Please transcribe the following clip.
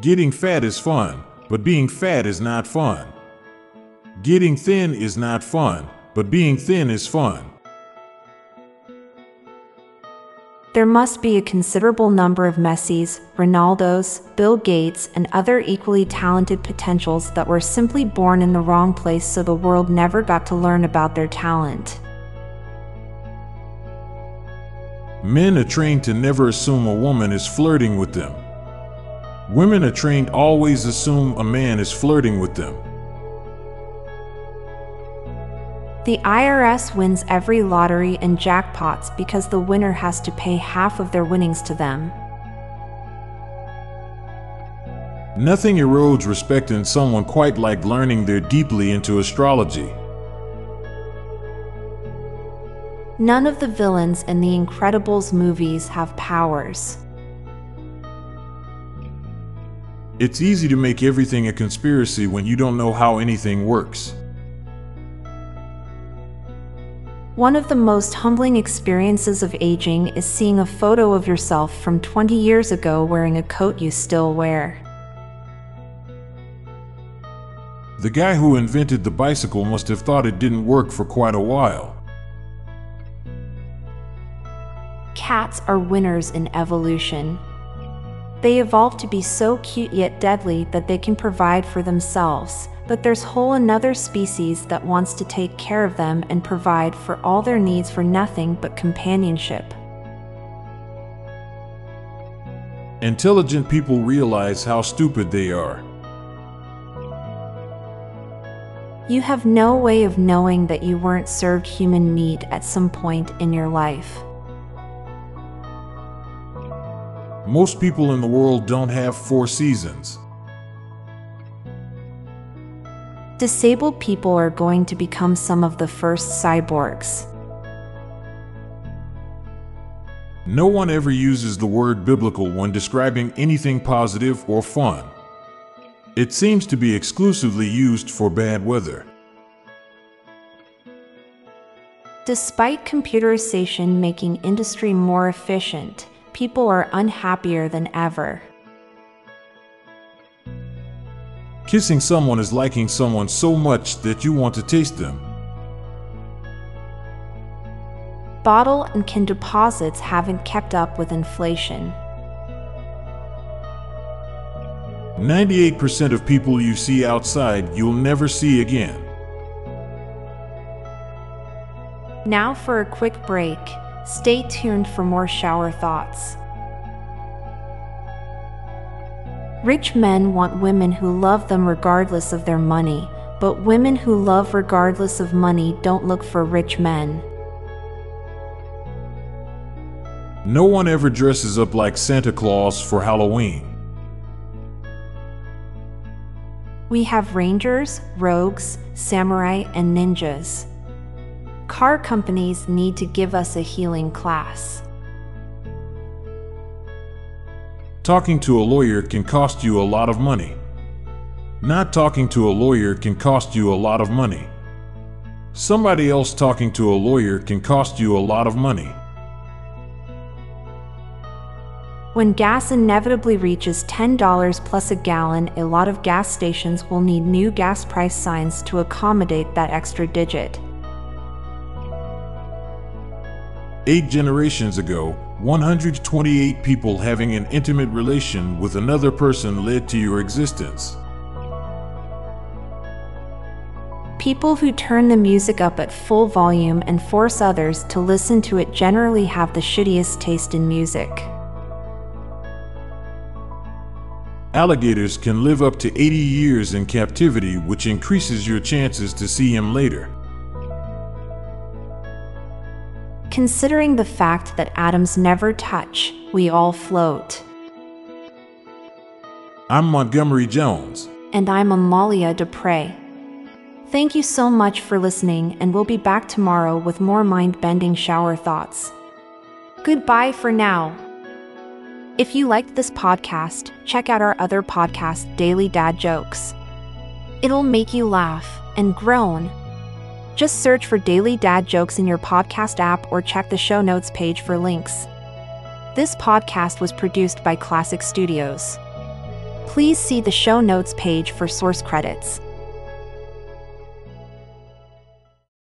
Getting fat is fun, but being fat is not fun. Getting thin is not fun, but being thin is fun. There must be a considerable number of Messis, Ronaldos, Bill Gates, and other equally talented potentials that were simply born in the wrong place so the world never got to learn about their talent. Men are trained to never assume a woman is flirting with them. Women are trained always assume a man is flirting with them. The IRS wins every lottery and jackpots because the winner has to pay half of their winnings to them. Nothing erodes respect in someone quite like learning they're deeply into astrology. None of the villains in the Incredibles movies have powers. It's easy to make everything a conspiracy when you don't know how anything works. One of the most humbling experiences of aging is seeing a photo of yourself from 20 years ago wearing a coat you still wear. The guy who invented the bicycle must have thought it didn't work for quite a while. Cats are winners in evolution. They evolved to be so cute yet deadly that they can provide for themselves, but there's whole another species that wants to take care of them and provide for all their needs for nothing but companionship. Intelligent people realize how stupid they are. You have no way of knowing that you weren't served human meat at some point in your life. Most people in the world don't have four seasons. Disabled people are going to become some of the first cyborgs. No one ever uses the word biblical when describing anything positive or fun. It seems to be exclusively used for bad weather. Despite computerization making industry more efficient, people are unhappier than ever. Kissing someone is liking someone so much that you want to taste them. Bottle and can deposits haven't kept up with inflation. 98% of people you see outside you'll never see again. Now for a quick break. Stay tuned for more shower thoughts. Rich men want women who love them regardless of their money, but women who love regardless of money don't look for rich men. No one ever dresses up like Santa Claus for Halloween. We have rangers, rogues, samurai, and ninjas. Car companies need to give us a healing class. Talking to a lawyer can cost you a lot of money. Not talking to a lawyer can cost you a lot of money. Somebody else talking to a lawyer can cost you a lot of money. When gas inevitably reaches $10 plus a gallon, a lot of gas stations will need new gas price signs to accommodate that extra digit. Eight generations ago, 128 people having an intimate relation with another person led to your existence. People who turn the music up at full volume and force others to listen to it generally have the shittiest taste in music. Alligators can live up to 80 years in captivity, which increases your chances to see him later. Considering the fact that atoms never touch, we all float. I'm Montgomery Jones. And I'm Amalia Dupre. Thank you so much for listening, and we'll be back tomorrow with more mind bending shower thoughts. Goodbye for now. If you liked this podcast, check out our other podcast, Daily Dad Jokes. It'll make you laugh and groan. Just search for Daily Dad Jokes in your podcast app or check the show notes page for links. This podcast was produced by Klassic Studios. Please see the show notes page for source credits.